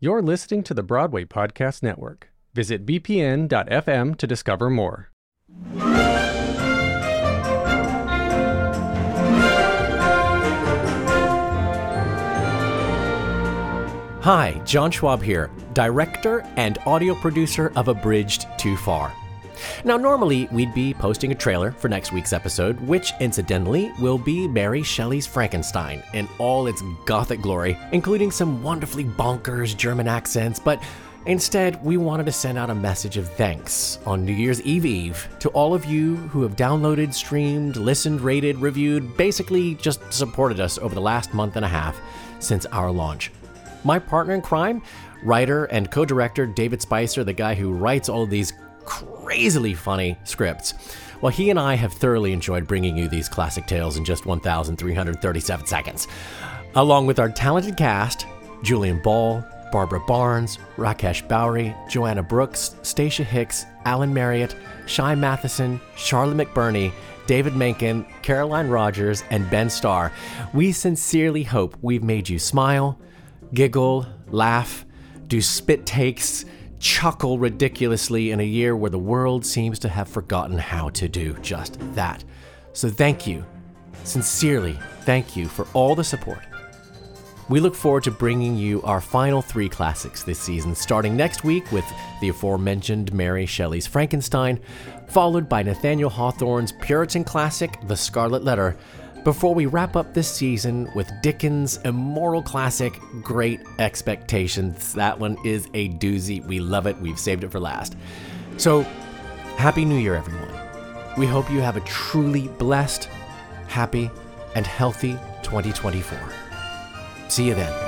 You're listening to the Broadway Podcast Network. Visit bpn.fm to discover more. Hi, John Schwab here, director and audio producer of Abridged Too Far. Now, normally we'd be posting a trailer for next week's episode, which incidentally will be Mary Shelley's Frankenstein in all its gothic glory, including some wonderfully bonkers German accents, but Instead, we wanted to send out a message of thanks on New Year's Eve Eve to all of you who have downloaded, streamed, listened, rated, reviewed, basically just supported us over the last month and a half since our launch. My partner in crime, writer and co director David Spicer, the guy who writes all these crazily funny scripts. Well, he and I have thoroughly enjoyed bringing you these classic tales in just 1,337 seconds. Along with our talented cast Julian Ball, Barbara Barnes, Rakesh Bowery, Joanna Brooks, Stacia Hicks, Alan Marriott, Shai Matheson, Charlotte McBurney, David Menken, Caroline Rogers, and Ben Starr. We sincerely hope we've made you smile, giggle, laugh, do spit takes, chuckle ridiculously in a year where the world seems to have forgotten how to do just that. So thank you, sincerely, thank you for all the support. We look forward to bringing you our final three classics this season, starting next week with the aforementioned Mary Shelley's Frankenstein, followed by Nathaniel Hawthorne's Puritan classic, The Scarlet Letter, before we wrap up this season with Dickens' immoral classic, Great Expectations. That one is a doozy. We love it. We've saved it for last. So, Happy New Year, everyone. We hope you have a truly blessed, happy, and healthy 2024. See you then.